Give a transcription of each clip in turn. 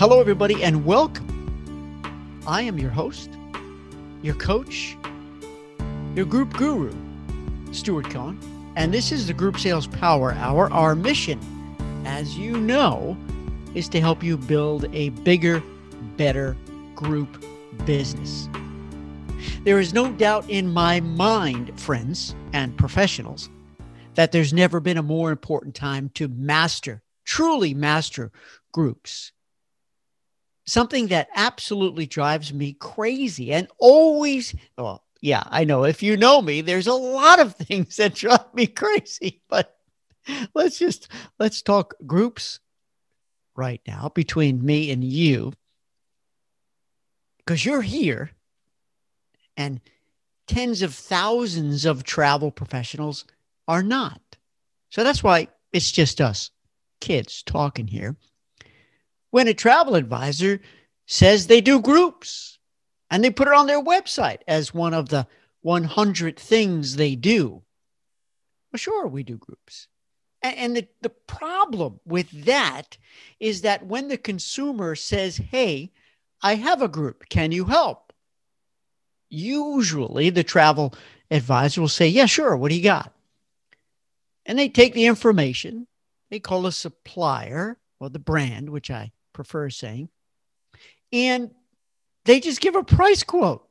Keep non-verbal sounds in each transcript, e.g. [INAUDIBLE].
Hello, everybody, and welcome. I am your host, your coach, your group guru, Stuart Cohen, and this is the Group Sales Power Hour. Our mission, as you know, is to help you build a bigger, better group business. There is no doubt in my mind, friends and professionals, that there's never been a more important time to master, truly master groups. Something that absolutely drives me crazy and always, well, yeah, I know. If you know me, there's a lot of [LAUGHS] things that drive me crazy, but let's just let's talk groups right now between me and you because you're here and tens of thousands of travel professionals are not. So that's why it's just us kids talking here. When a travel advisor says they do groups and they put it on their website as one of the 100 things they do. Well, sure, we do groups. And the, the problem with that is that when the consumer says, Hey, I have a group, can you help? Usually the travel advisor will say, Yeah, sure, what do you got? And they take the information, they call a supplier or the brand, which I prefer saying, and they just give a price quote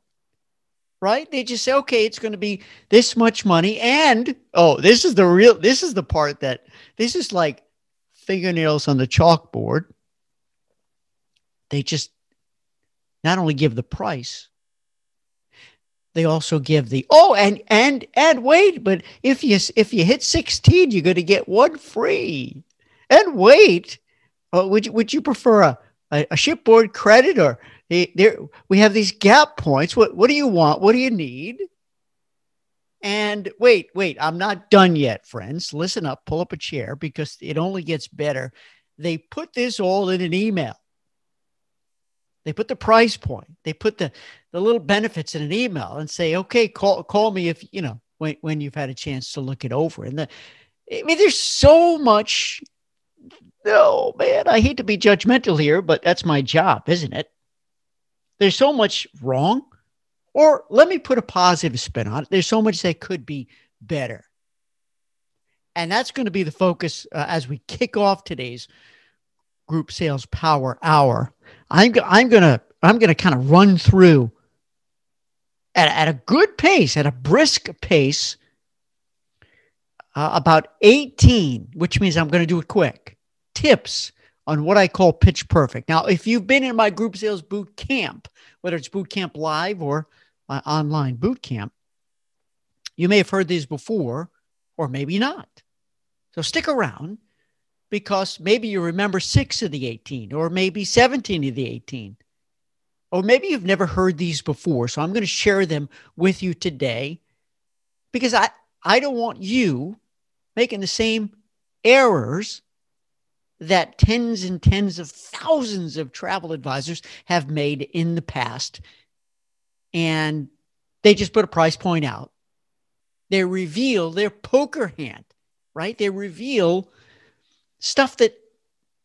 right? They just say, okay, it's going to be this much money. And oh, this is the real, this is the part that this is like fingernails on the chalkboard. They just not only give the price, they also give the oh and and and wait but if you if you hit 16 you're going to get one free and wait oh, would you would you prefer a, a, a shipboard credit or there, we have these gap points. What, what do you want? What do you need? And wait, wait, I'm not done yet, friends. Listen up, pull up a chair because it only gets better. They put this all in an email. They put the price point, they put the, the little benefits in an email and say, okay, call, call me if, you know, when, when you've had a chance to look it over. And the, I mean, there's so much. No, man, I hate to be judgmental here, but that's my job, isn't it? There's so much wrong. Or let me put a positive spin on it. There's so much that could be better. And that's going to be the focus uh, as we kick off today's group sales power hour. I'm, I'm going to I'm going to kind of run through at, at a good pace, at a brisk pace, uh, about 18, which means I'm going to do it quick, tips on what I call pitch perfect. Now, if you've been in my group sales boot camp, whether it's boot camp live or my online boot camp, you may have heard these before or maybe not. So stick around because maybe you remember six of the 18 or maybe 17 of the 18. Or maybe you've never heard these before. So I'm going to share them with you today because I, I don't want you making the same errors that tens and tens of thousands of travel advisors have made in the past. And they just put a price point out. They reveal their poker hand, right? They reveal stuff that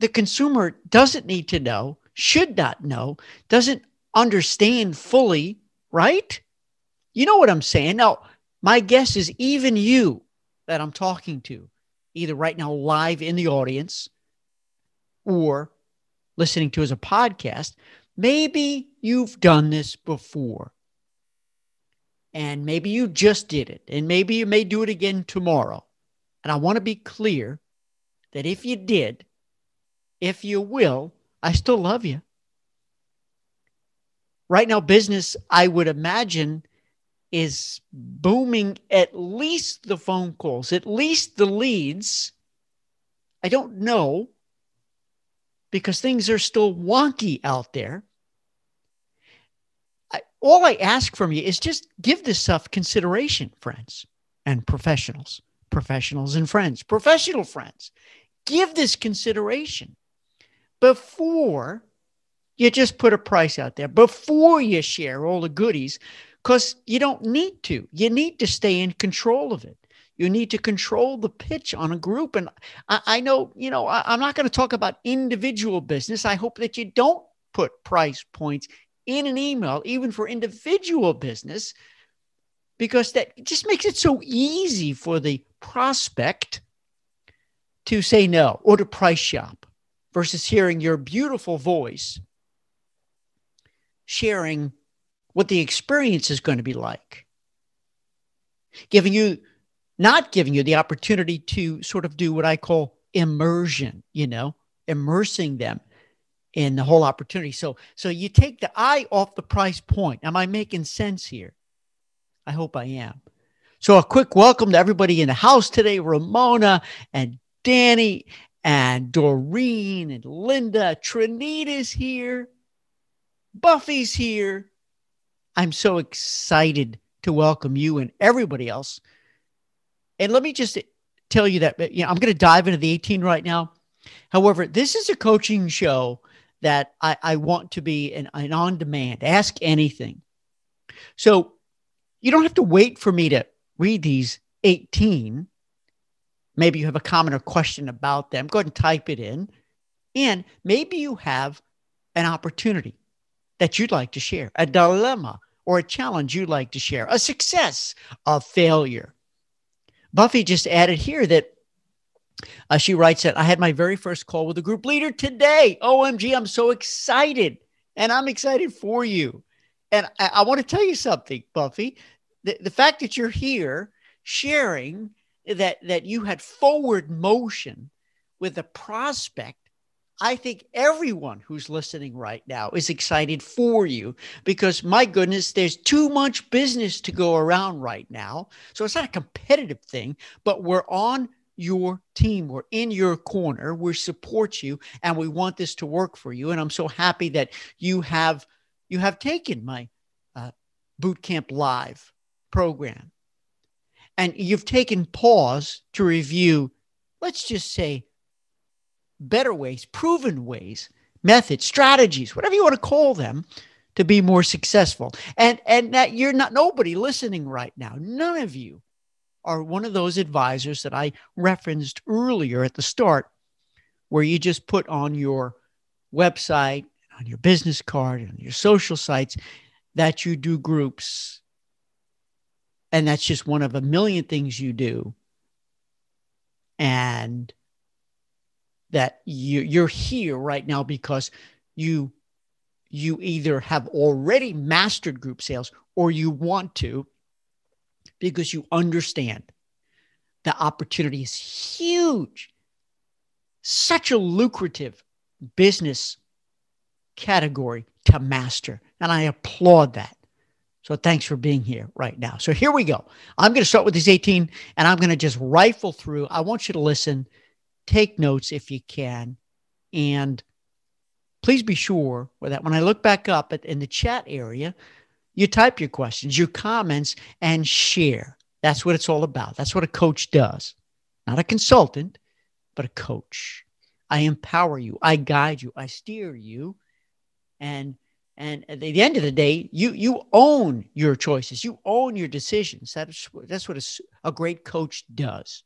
the consumer doesn't need to know, should not know, doesn't understand fully, right? You know what I'm saying? Now, my guess is even you that I'm talking to, either right now live in the audience or listening to as a podcast, maybe you've done this before. And maybe you just did it. And maybe you may do it again tomorrow. And I want to be clear that if you did, if you will, I still love you. Right now, business, I would imagine, is booming at least the phone calls, at least the leads. I don't know because things are still wonky out there. I, all I ask from you is just give this stuff consideration, friends and professionals, professionals and friends, professional friends. Give this consideration before you just put a price out there, before you share all the goodies, because you don't need to. You need to stay in control of it. You need to control the pitch on a group. And I, I know, you know, I, I'm not going to talk about individual business. I hope that you don't put price points in an email, even for individual business, because that just makes it so easy for the prospect to say no or to price shop versus hearing your beautiful voice sharing what the experience is going to be like, giving you, not giving you the opportunity to sort of do what I call immersion, you know, immersing them in the whole opportunity. So, so you take the eye off the price point. Am I making sense here? I hope I am. So, a quick welcome to everybody in the house today Ramona and Danny and Doreen and Linda. Trinita's here. Buffy's here. I'm so excited to welcome you and everybody else. And let me just tell you that you know, I'm going to dive into the 18 right now. However, this is a coaching show that I, I want to be an, an on demand, ask anything. So you don't have to wait for me to read these 18. Maybe you have a comment or question about them. Go ahead and type it in. And maybe you have an opportunity that you'd like to share, a dilemma or a challenge you'd like to share, a success, a failure. Buffy just added here that uh, she writes that I had my very first call with a group leader today. OMG, I'm so excited. And I'm excited for you. And I, I want to tell you something, Buffy. The, the fact that you're here sharing that, that you had forward motion with a prospect I think everyone who's listening right now is excited for you because, my goodness, there's too much business to go around right now. So it's not a competitive thing, but we're on your team. We're in your corner. We support you, and we want this to work for you. And I'm so happy that you have you have taken my uh, live program, and you've taken pause to review. Let's just say better ways, proven ways, methods, strategies, whatever you want to call them, to be more successful. And and that you're not nobody listening right now. None of you are one of those advisors that I referenced earlier at the start, where you just put on your website, on your business card, on your social sites that you do groups. And that's just one of a million things you do. And that you, you're here right now because you you either have already mastered group sales or you want to because you understand the opportunity is huge. Such a lucrative business category to master and i applaud that. So thanks for being here right now. So here we go. I'm going to start with these 18 and i'm going to just rifle through. I want you to listen take notes if you can. And please be sure that when I look back up at, in the chat area, you type your questions, your comments, and share. That's what it's all about. That's what a coach does. Not a consultant, but a coach. I empower you, I guide you, I steer you. And and at the end of the day, you you own your choices. You own your decisions. That's that's what a, a great coach does.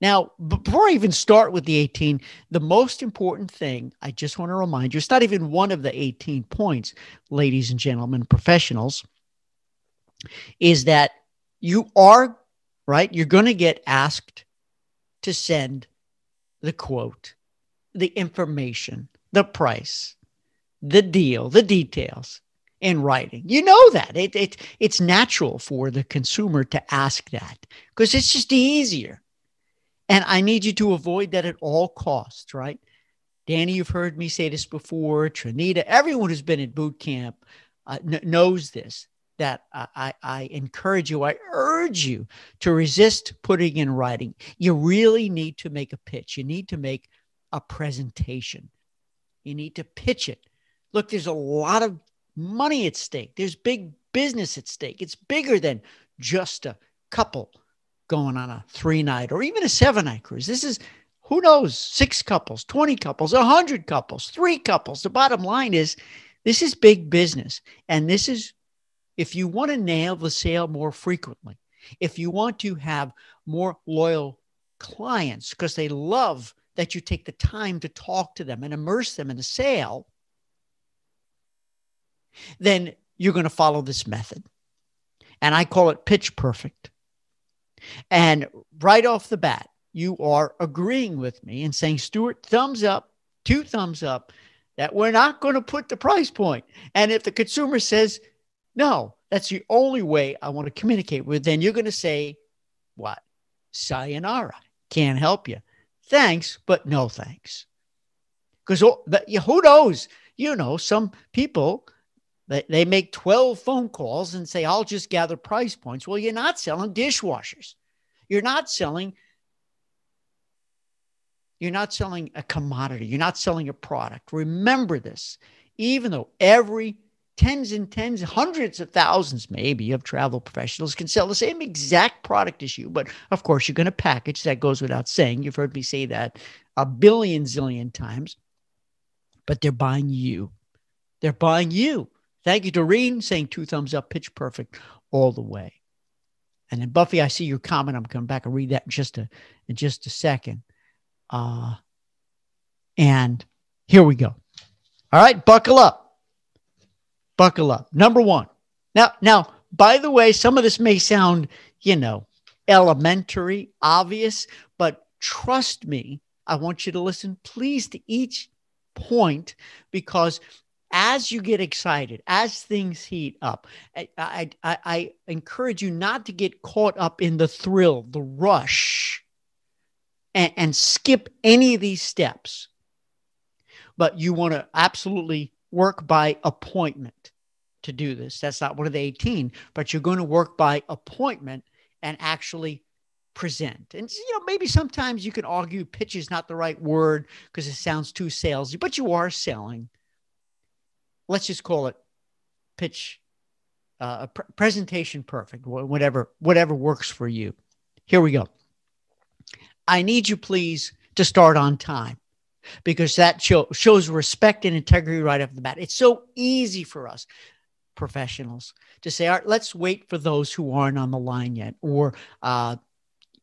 Now, before I even start with the 18, the most important thing I just want to remind you it's not even one of the 18 points, ladies and gentlemen, professionals, is that you are, right? You're going to get asked to send the quote, the information, the price, the deal, the details in writing. You know that. It, it, it's natural for the consumer to ask that because it's just easier and I need you to avoid that at all costs, right? Danny, you've heard me say this before. Trinita, everyone who's been at boot camp uh, n- knows this. That I, I encourage you, I urge you to resist putting in writing. You really need to make a pitch. You need to make a presentation. You need to pitch it. Look, there's a lot of money at stake. There's big business at stake. It's bigger than just a couple going on a three night or even a seven night cruise. This is who knows, six couples, 20 couples, 100 couples, three couples. The bottom line is this is big business. And this is if you want to nail the sale more frequently, if you want to have more loyal clients because they love that you take the time to talk to them and immerse them in the sale, then you're going to follow this method. And I call it pitch perfect. And right off the bat, you are agreeing with me and saying, Stuart, thumbs up, two thumbs up, that we're not going to put the price point. And if the consumer says, no, that's the only way I want to communicate with, then you're going to say, what? Sayonara. Can't help you. Thanks, but no thanks. Because who knows? You know, some people they, they make 12 phone calls and say, I'll just gather price points. Well, you're not selling dishwashers. You're not selling you're not selling a commodity. You're not selling a product. Remember this. Even though every tens and tens, hundreds of thousands, maybe, of travel professionals can sell the same exact product as you. But of course, you're going to package. That goes without saying. You've heard me say that a billion zillion times. But they're buying you. They're buying you. Thank you, Doreen, saying two thumbs up, pitch perfect all the way. And then Buffy, I see your comment. I'm coming back and read that in just a in just a second. Uh, and here we go. All right, buckle up buckle up. Number one. Now, now, by the way, some of this may sound, you know, elementary, obvious, but trust me, I want you to listen, please, to each point because as you get excited, as things heat up, I, I, I, encourage you not to get caught up in the thrill, the rush, and, and skip any of these steps. But you want to absolutely work by appointment to do this. That's not one of the 18, but you're going to work by appointment and actually present. And you know, maybe sometimes you can argue pitch is not the right word because it sounds too salesy, but you are selling. Let's just call it pitch uh, pr- presentation perfect, whatever whatever works for you. Here we go. I need you please to start on time because that show, shows respect and integrity right off the bat. It's so easy for us professionals to say, all right, let's wait for those who aren't on the line yet, or, uh,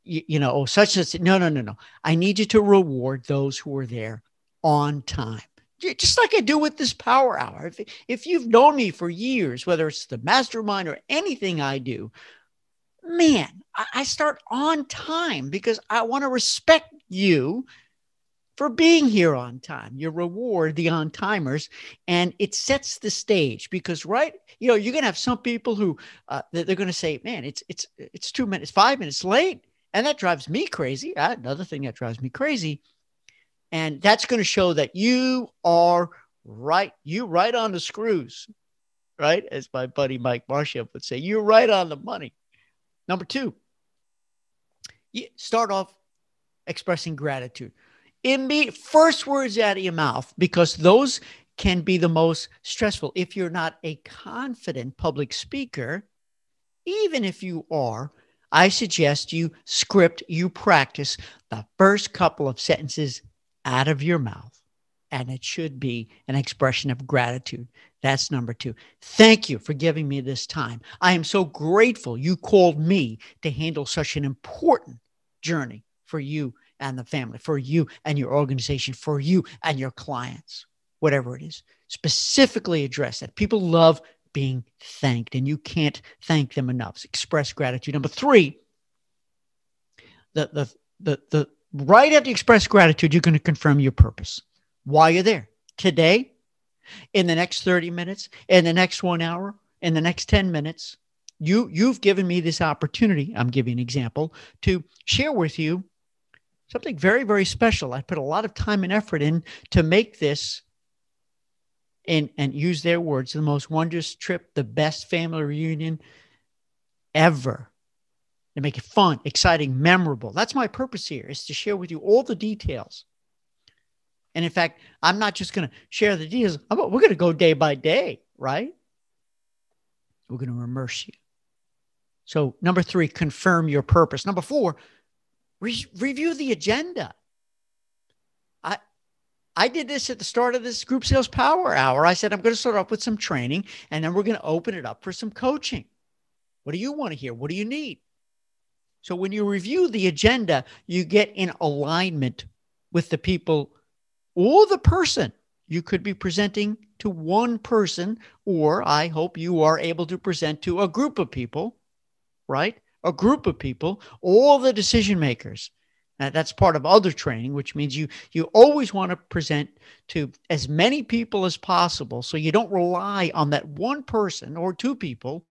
you, you know, such as no, no, no, no. I need you to reward those who are there on time. Just like I do with this power hour. If, if you've known me for years, whether it's the mastermind or anything I do, man, I, I start on time because I want to respect you for being here on time. You reward the on timers, and it sets the stage because right, you know, you're going to have some people who uh, they're going to say, "Man, it's it's it's two minutes, five minutes late," and that drives me crazy. Another thing that drives me crazy, and that's going to show that you are right. You right on the screws, right? As my buddy Mike Marshall would say, you're right on the money. Number two, you start off expressing gratitude In immediate first words out of your mouth because those can be the most stressful if you're not a confident public speaker even if you are i suggest you script you practice the first couple of sentences out of your mouth and it should be an expression of gratitude that's number two. Thank you for giving me this time. I am so grateful you called me to handle such an important journey for you and the family, for you and your organization, for you and your clients, whatever it is. Specifically address that. People love being thanked, and you can't thank them enough. Express gratitude. Number three, the the the the right after express gratitude, you're going to confirm your purpose. Why you're there today, in the next 30 minutes, in the next one hour, in the next 10 minutes. You you've given me this opportunity. I'm giving an example to share with you something very, very special. I put a lot of time and effort in to make this and and use their words the most wondrous trip, the best family reunion ever. To make it fun, exciting, memorable. That's my purpose here is to share with you all the details. And in fact, I'm not just going to share the details. We're going to go day by day, right? We're going to immerse you. So, number three, confirm your purpose. Number four, Re- review the agenda. I I did this at the start of this group sales power hour. I said I'm going to start off with some training and then we're going to open it up for some coaching. What do you want to hear? What do you need? So when you review the agenda, you get in alignment with the people or the person. You could be presenting to one person, or I hope you are able to present to a group of people, right? A group of people, all the decision makers. Now, that's part of other training, which means you you always want to present to as many people as possible, so you don't rely on that one person or two people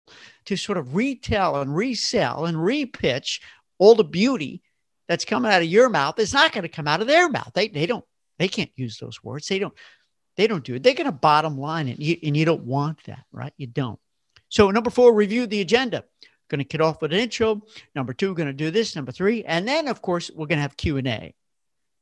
to sort of retell and resell and repitch all the beauty that's coming out of your mouth. It's not going to come out of their mouth. They they don't they can't use those words. They don't they don't do it. They're going to bottom line it, and you, and you don't want that, right? You don't. So number four, review the agenda going to kick off with an intro. Number two, going to do this. Number three, and then of course we're going to have Q and A,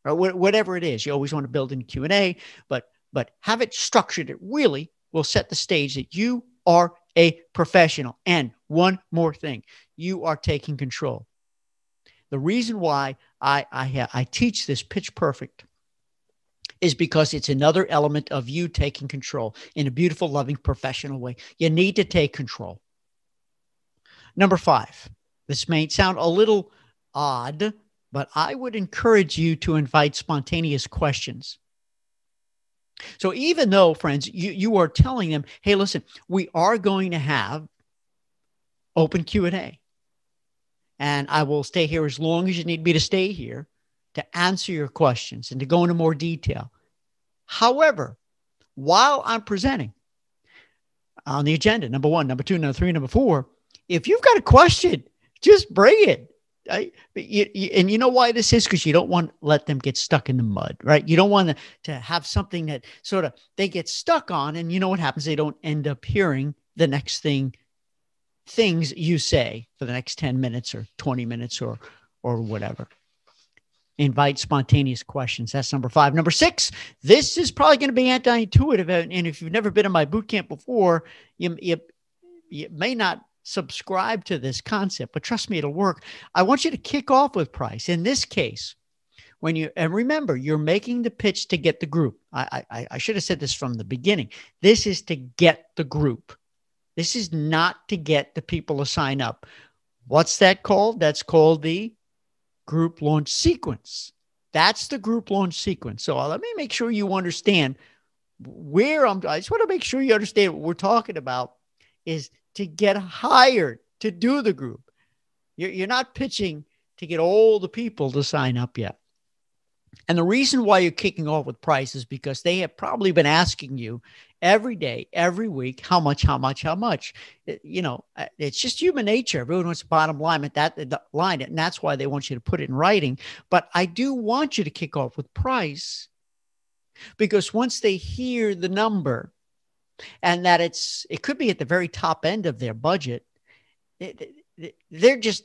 or whatever it is. You always want to build in Q and A, but but have it structured. It really will set the stage that you are a professional. And one more thing, you are taking control. The reason why I I, I teach this pitch perfect is because it's another element of you taking control in a beautiful, loving, professional way. You need to take control. Number five, this may sound a little odd, but I would encourage you to invite spontaneous questions. So even though, friends, you, you are telling them, hey, listen, we are going to have open Q&A. And I will stay here as long as you need me to stay here to answer your questions and to go into more detail. However, while I'm presenting on the agenda, number one, number two, number three, number four, if you've got a question, just bring it. I, you, you, and you know why this is because you don't want to let them get stuck in the mud, right? You don't want to, to have something that sort of they get stuck on, and you know what happens? They don't end up hearing the next thing, things you say for the next 10 minutes or 20 minutes or or whatever. Invite spontaneous questions. That's number five. Number six, this is probably going to be anti-intuitive. And if you've never been in my boot camp before, you, you, you may not subscribe to this concept, but trust me, it'll work. I want you to kick off with price. In this case, when you and remember, you're making the pitch to get the group. I, I, I should have said this from the beginning. This is to get the group. This is not to get the people to sign up. What's that called? That's called the group launch sequence. That's the group launch sequence. So uh, let me make sure you understand where I'm. I just want to make sure you understand what we're talking about is to get hired to do the group. You're, you're not pitching to get all the people to sign up yet. And the reason why you're kicking off with price is because they have probably been asking you every day, every week, how much, how much, how much. It, you know, uh, it's just human nature. Everyone wants a bottom line at that the line, and that's why they want you to put it in writing. But I do want you to kick off with price because once they hear the number, and that it's it could be at the very top end of their budget. They're just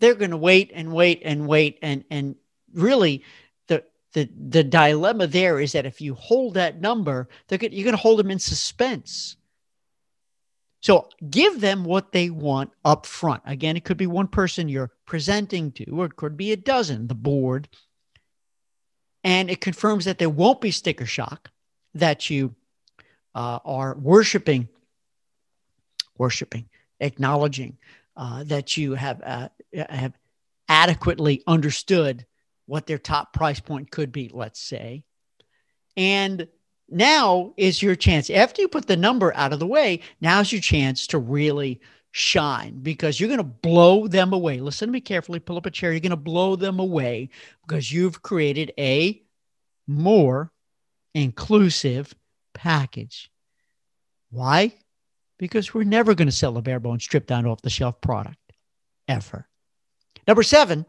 they're going to wait and wait and wait and and really the the the dilemma there is that if you hold that number they're going, you're going to hold them in suspense. So give them what they want up front. Again it could be one person you're presenting to or it could be a dozen the board. And it confirms that there won't be sticker shock that you uh, are worshiping, worshiping, acknowledging uh, that you have uh, have adequately understood what their top price point could be, let's say, and now is your chance. After you put the number out of the way, now's your chance to really shine because you're going to blow them away. Listen to me carefully. Pull up a chair. You're going to blow them away because you've created a more inclusive package. Why? Because we're never going to sell a bare bone stripped down off the shelf product ever. Number seven,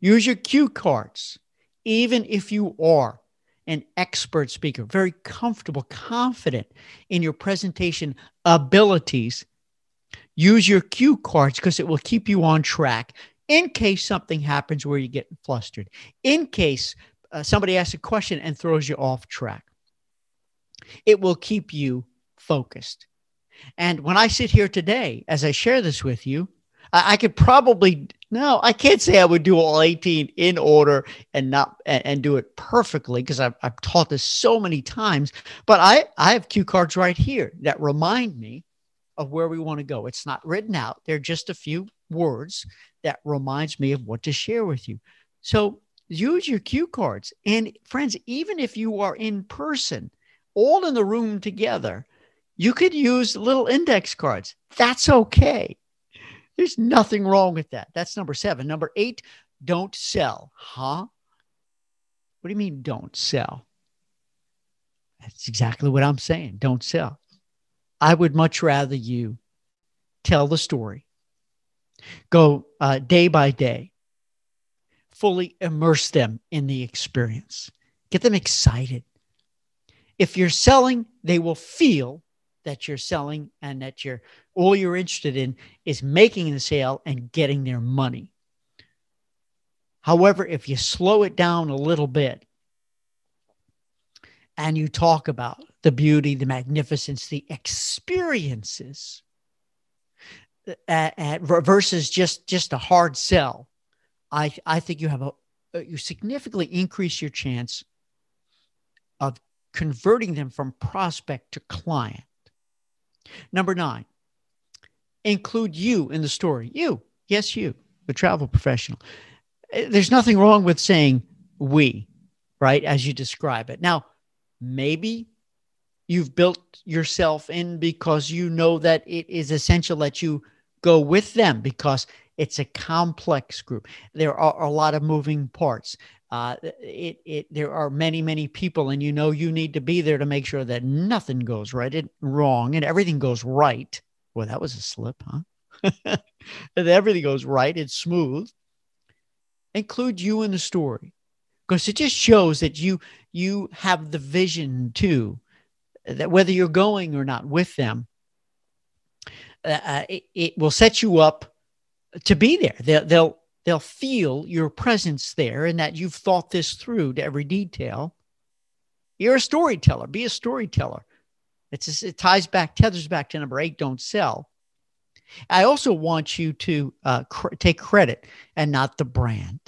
use your cue cards. Even if you are an expert speaker, very comfortable, confident in your presentation abilities, use your cue cards because it will keep you on track in case something happens where you get flustered, in case uh, somebody asks a question and throws you off track. It will keep you focused. And when I sit here today, as I share this with you, I, I could probably no, I can't say I would do all 18 in order and not and, and do it perfectly because I've, I've taught this so many times. But I, I have cue cards right here that remind me of where we want to go. It's not written out. They're just a few words that reminds me of what to share with you. So use your cue cards. And friends, even if you are in person, all in the room together, you could use little index cards. That's okay. There's nothing wrong with that. That's number seven. Number eight, don't sell. Huh? What do you mean don't sell? That's exactly what I'm saying. Don't sell. I would much rather you tell the story, go uh, day by day, fully immerse them in the experience, get them excited. If you're selling, they will feel that you're selling and that you're all you're interested in is making the sale and getting their money. However, if you slow it down a little bit and you talk about the beauty, the magnificence, the experiences uh, uh, versus just just a hard sell, I I think you have a uh, you significantly increase your chance of converting them from prospect to client. Number nine, include you in the story. You, yes, you, the travel professional. Uh, there's nothing wrong with saying we, right, as you describe it. Now, maybe you've built yourself in because you know that it is essential that you go with them because it's a complex group. There are a lot of moving parts. Uh, it, it, there are many, many people, and you know you need to be there to make sure that nothing goes right and wrong and everything goes right. Well, that was a slip, huh? [LAUGHS] everything goes right, it's smooth. Include you in the story because it just shows that you you have the vision too that whether you're going or not with them uh, uh, it, it, will set you up to be there they'll, they'll they'll feel your presence there and that you've thought this through to every detail. You're a storyteller be a storyteller. Just, it ties back tethers back to number eight don't sell. I also want you to uh, cr- take credit and not the brand.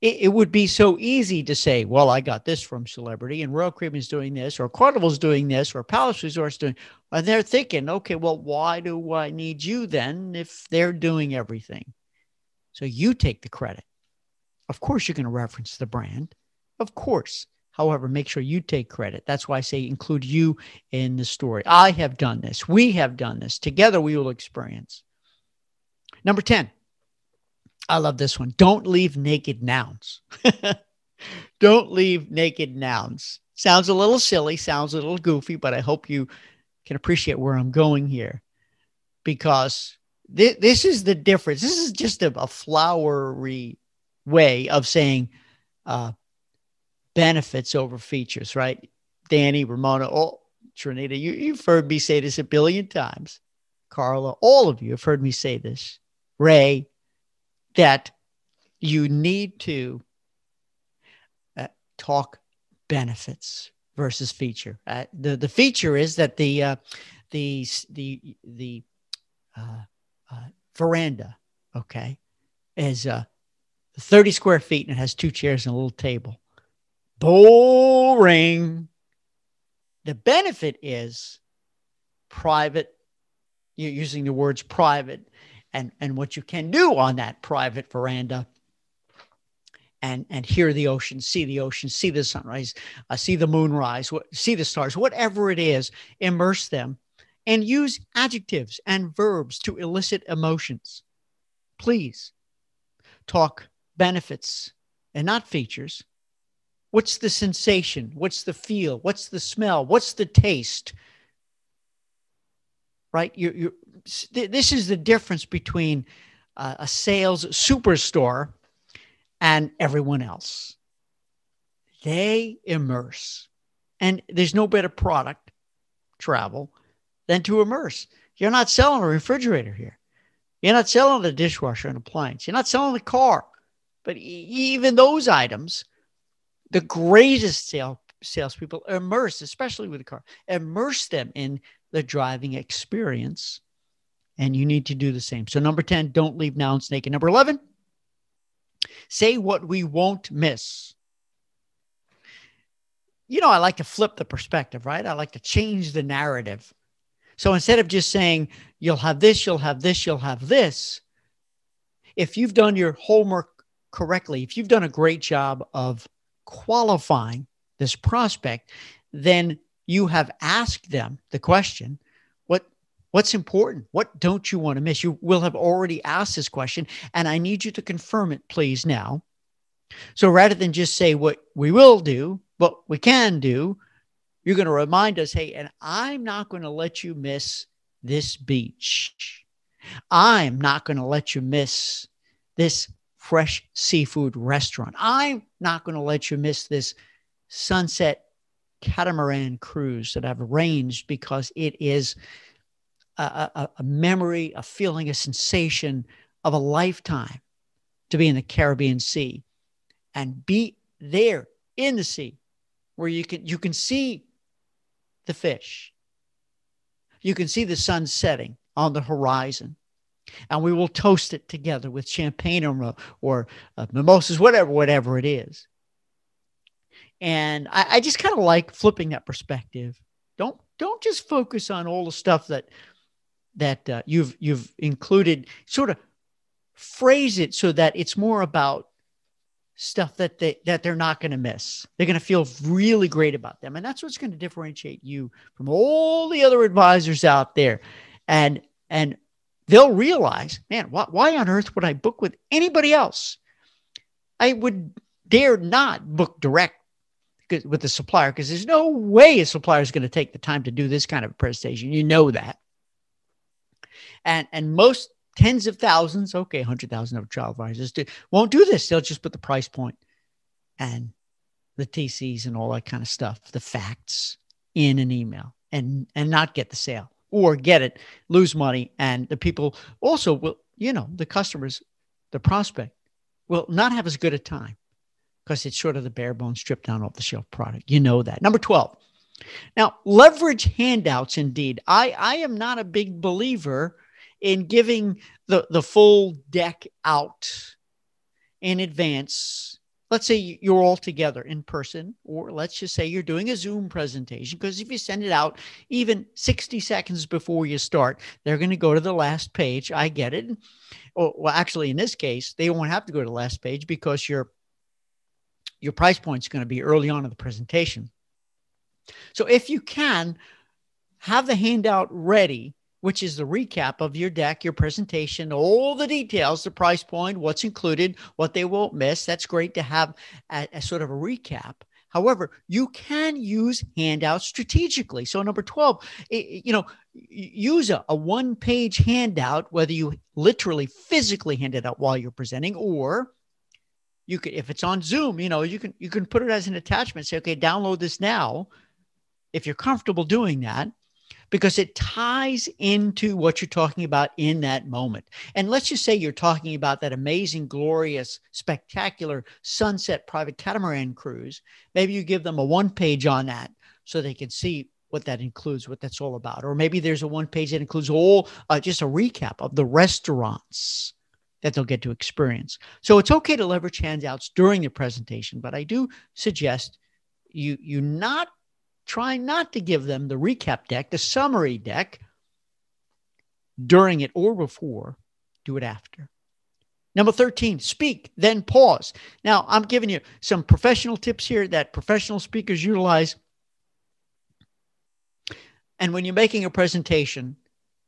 It, it, would be so easy to say, well, I got this from celebrity and Royal Caribbean is doing this or Carnival's doing this or Palace Resorts doing, and they're thinking, okay, well, why do I need you then if they're doing everything? So you take the credit. Of course, you're going to reference the brand. Of course. However, make sure you take credit. That's why I say include you in the story. I have done this. We have done this. Together we will experience. Number 10, I love this one. Don't leave naked nouns. [LAUGHS] Don't leave naked nouns. Sounds a little silly, sounds a little goofy, but I hope you can appreciate where I'm going here because th- this is the difference. This is just a, a flowery way of saying uh, benefits over features, right? Danny, Ramona, oh, Trinita, you, you've heard me say this a billion times. Carla, all of you have heard me say this. Ray, that you need to uh, talk benefits versus feature. Uh, the the feature is that the uh, the the the uh, uh, veranda, okay, is uh, 30 square feet and it has two chairs and a little table. Boring. The benefit is private. You're using the words private and and what you can do on that private veranda and and hear the ocean see the ocean see the sunrise uh, see the moon moonrise see the stars whatever it is immerse them and use adjectives and verbs to elicit emotions. Please talk benefits and not features. What's the sensation? What's the feel? What's the smell? What's the taste? Right? You you this is the difference between uh, a sales superstore and everyone else. They immerse. And there's no better product, travel, than to immerse. You're not selling a refrigerator here. You're not selling a dishwasher and appliance. You're not selling a car. But even those items, the greatest sale, salespeople immerse, especially with a car, immerse them in the driving experience and you need to do the same. So, number 10, don't leave nouns naked. Number 11, say what we won't miss. You know, I like to flip the perspective, right? I like to change the narrative. So instead of just saying, you'll have this, you'll have this, you'll have this, if you've done your homework correctly, if you've done a great job of qualifying this prospect, then you have asked them the question what what's important? What don't you want to miss? You will have already asked this question and i need you to confirm it please now. So rather than just say what we will do what we can do you're going to remind us hey and i'm not going to let you miss this beach. I'm not going to let you miss this fresh seafood restaurant. I'm not going to let you miss this sunset catamaran cruise that I've arranged because it is a, a, a, memory, a feeling, a sensation of a lifetime to be in the Caribbean Sea and be there in the sea where you can you can see the fish. You can see the sun setting on the horizon. And we will toast it together with champagne or, or uh, mimosas, whatever, whatever it is. And I, I just kind of like flipping that perspective. Don't don't just focus on all the stuff that that uh, you've you've included. Sort of phrase it so that it's more about stuff that they that they're not going to miss. They're going to feel really great about them, and that's what's going to differentiate you from all the other advisors out there. And and they'll realize, man, why, why on earth would I book with anybody else? I would dare not book direct with the supplier because there's no way a supplier is going to take the time to do this kind of presentation. You know that. And and most tens of thousands, okay, 100,000 of child advisors do, won't do this. They'll just put the price point and the TCs and all that kind of stuff, the facts in an email and and not get the sale or get it, lose money. And the people also will, you know, the customers, the prospect will not have as good a time because it's sort of the bare bones stripped down off the shelf product. You know that. Number 12. Now, leverage handouts indeed. I, I am not a big believer in giving the, the full deck out in advance. Let's say you're all together in person, or let's just say you're doing a Zoom presentation. Because if you send it out even 60 seconds before you start, they're going to go to the last page. I get it. Well, actually, in this case, they won't have to go to the last page because you're your price point is going to be early on in the presentation. So if you can, have the handout ready, which is the recap of your deck, your presentation, all the details, the price point, what's included, what they won't miss. That's great to have a, sort of a recap. However, you can use handouts strategically. So, number 12, you know, use a, a one page handout, whether you literally physically hand it out while you're presenting or you could if it's on zoom you know you can you can put it as an attachment say okay download this now if you're comfortable doing that because it ties into what you're talking about in that moment. And let's just say you're talking about that amazing glorious spectacular sunset private catamaran cruise. Maybe you give them a one page on that so they can see what that includes what that's all about. Or maybe there's a one page that includes all uh, just a recap of the restaurants that they'll get to experience. So it's okay to leverage handouts during the presentation, but I do suggest you you not try not to give them the recap deck, the summary deck during it or before, do it after. Number 13, speak, then pause. Now, I'm giving you some professional tips here that professional speakers utilize. And when you're making a presentation,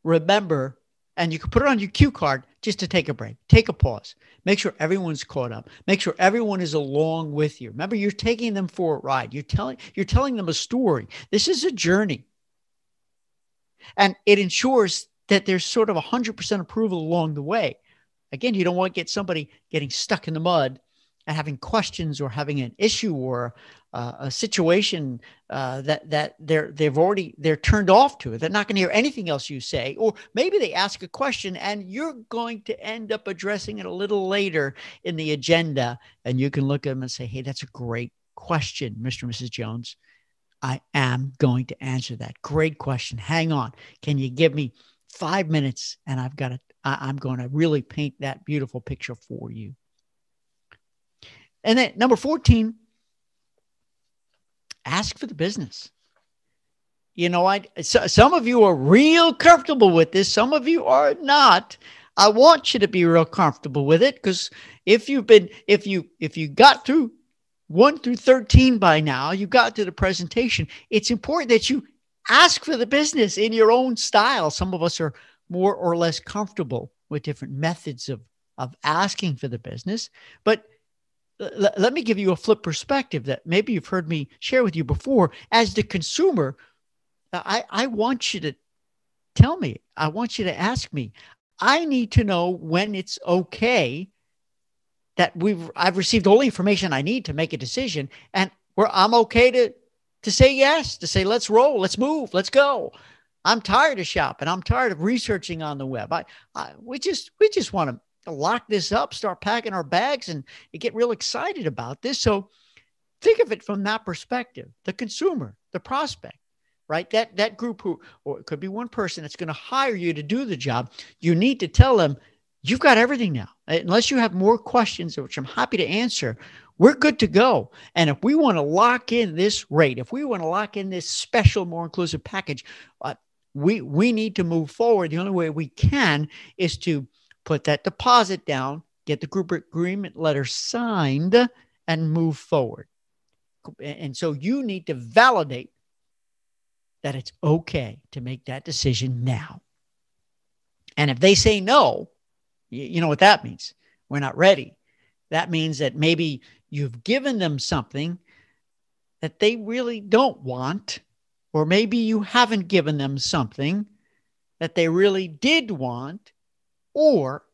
remember and you can put it on your cue card just to take a break, take a pause, make sure everyone's caught up, make sure everyone is along with you. Remember, you're taking them for a ride. You're telling you're telling them a story. This is a journey, and it ensures that there's sort of 100% approval along the way. Again, you don't want to get somebody getting stuck in the mud and having questions or having an issue or uh, a situation uh, that that they're they've already they're turned off to it. They're not going to hear anything else you say, or maybe they ask a question and you're going to end up addressing it a little later in the agenda, and you can look at them and say, "Hey, that's a great question, Mr. and Mrs. Jones. I am going to answer that. Great question. Hang on. Can you give me five minutes, and I've got it. I'm going to really paint that beautiful picture for you." And then number 14, ask for the business. you know, I so, some of you are real comfortable with this, some of you are not. I want you to be real comfortable with it because if you've been if you if you got through 1 through 13 by now, you got to the presentation. It's important that you ask for the business in your own style. Some of us are more or less comfortable with different methods of of asking for the business, but let me give you a flip perspective that maybe you've heard me share with you before. As the consumer, I, I want you to tell me, I want you to ask me. I need to know when it's okay that we've I've received all the information I need to make a decision and where I'm okay to to say yes, to say let's roll, let's move, let's go. I'm tired of shopping. I'm tired of researching on the web. I, I we just we just want to lock this up, start packing our bags and get real excited about this. So think of it from that perspective, the consumer, the prospect right? That that group who, or it could be one person that's going to hire you to do the job. You need to tell them you've got everything now. Unless you have more questions, which I'm happy to answer, we're good to go. And if we want to lock in this rate, if we want to lock in this special, more inclusive package, uh, we we need to move forward. The only way we can is to put that deposit down, get the group agreement letter signed, and move forward. And so you need to validate that it's okay to make that decision now. And if they say no, you, know what that means? We're not ready. That means that maybe you've given them something that they really don't want, or maybe you haven't given them something that they really did want, or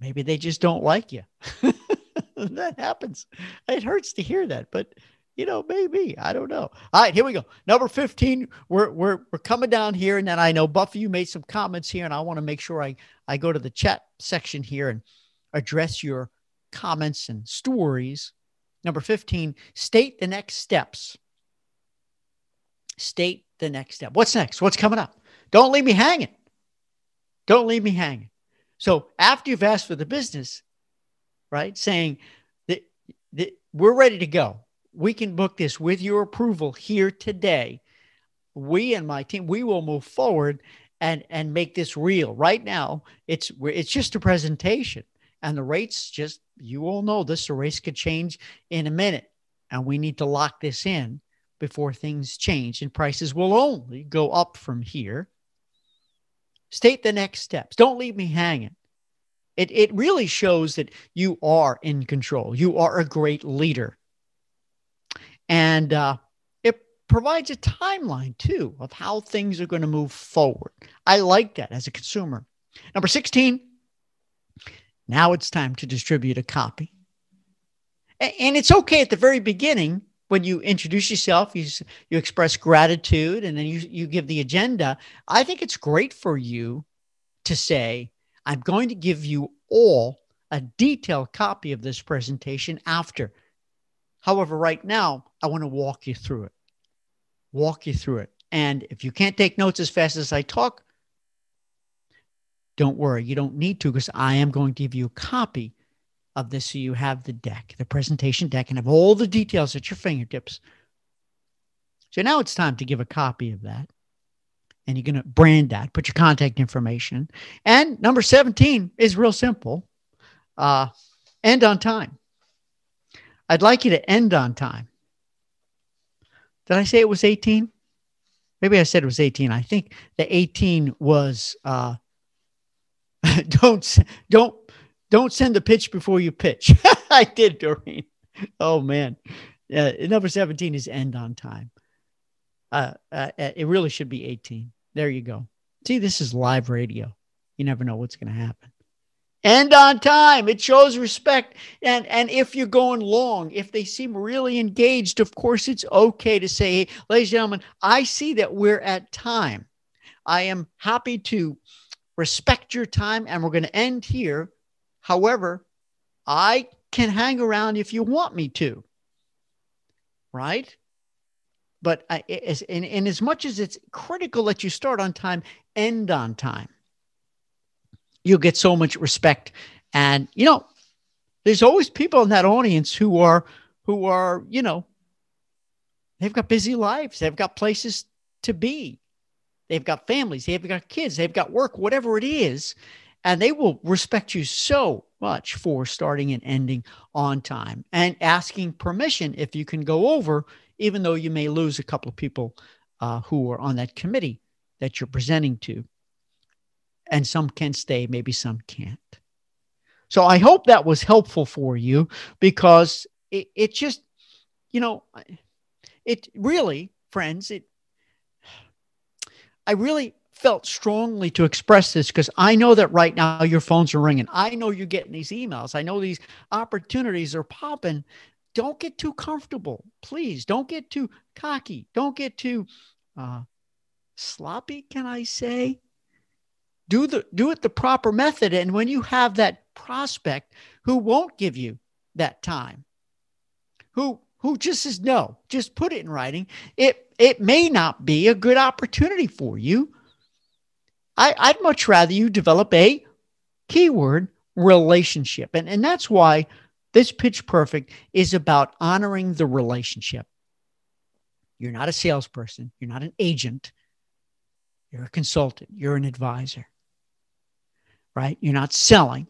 maybe they just don't like you. [LAUGHS] that happens. It hurts to hear that, but you know, maybe I don't know. All right, here we go. Number 15. We're we're we're coming down here, and then I know Buffy, you made some comments here, and I want to make sure I I go to the chat section here and address your comments and stories. Number 15, state the next steps. State the next step. What's next? What's coming up? Don't leave me hanging. Don't leave me hanging. So after you've asked for the business, right, saying that, that we're ready to go we can book this with your approval here today. We and my team, we will move forward and and make this real. Right now, it's it's just a presentation, and the rates just you all know this. The rates could change in a minute, and we need to lock this in before things change, and prices will only go up from here. State the next steps. Don't leave me hanging. It, it really shows that you are in control. You are a great leader. And uh, it provides a timeline too of how things are going to move forward. I like that as a consumer. Number 16, now it's time to distribute a copy. And it's okay at the very beginning when you introduce yourself, you, you express gratitude, and then you, you give the agenda. I think it's great for you to say, I'm going to give you all a detailed copy of this presentation after However, right now, I want to walk you through it. Walk you through it. And if you can't take notes as fast as I talk, don't worry. You don't need to because I am going to give you a copy of this so you have the deck, the presentation deck, and have all the details at your fingertips. So now it's time to give a copy of that. And you're going to brand that, put your contact information. And number 17 is real simple uh, end on time. I'd like you to end on time. Did I say it was 18? Maybe I said it was 18. I think the 18 was uh, [LAUGHS] don't don't don't send the pitch before you pitch. [LAUGHS] I did, Doreen. Oh man. Uh, number 17 is end on time. Uh, uh, uh, it really should be 18. There you go. See, this is live radio. You never know what's going to happen End on time. It shows respect. And and if you're going long, if they seem really engaged, of course it's okay to say, hey, ladies and gentlemen, I see that we're at time. I am happy to respect your time and we're going to end here. However, I can hang around if you want me to. Right? But I, as, in, in as much as it's critical that you start on time, end on time you'll get so much respect. And, you know, there's always people in that audience who are, who are, you know, they've got busy lives. They've got places to be. They've got families, they've got kids, they've got work, whatever it is. And they will respect you so much for starting and ending on time and asking permission if you can go over, even though you may lose a couple of people uh, who are on that committee that you're presenting to. And some can stay, maybe some can't. So I hope that was helpful for you because it, it just, you know, it really, friends, it, I really felt strongly to express this because I know that right now your phones are ringing. I know you're getting these emails. I know these opportunities are popping. Don't get too comfortable. Please don't get too cocky. Don't get too uh, sloppy, can I say? Do the do it the proper method. And when you have that prospect who won't give you that time, who who just says no, just put it in writing. It it may not be a good opportunity for you. I, I'd much rather you develop a keyword relationship. And, and that's why this pitch perfect is about honoring the relationship. You're not a salesperson, you're not an agent, you're a consultant, you're an advisor, right? You're not selling,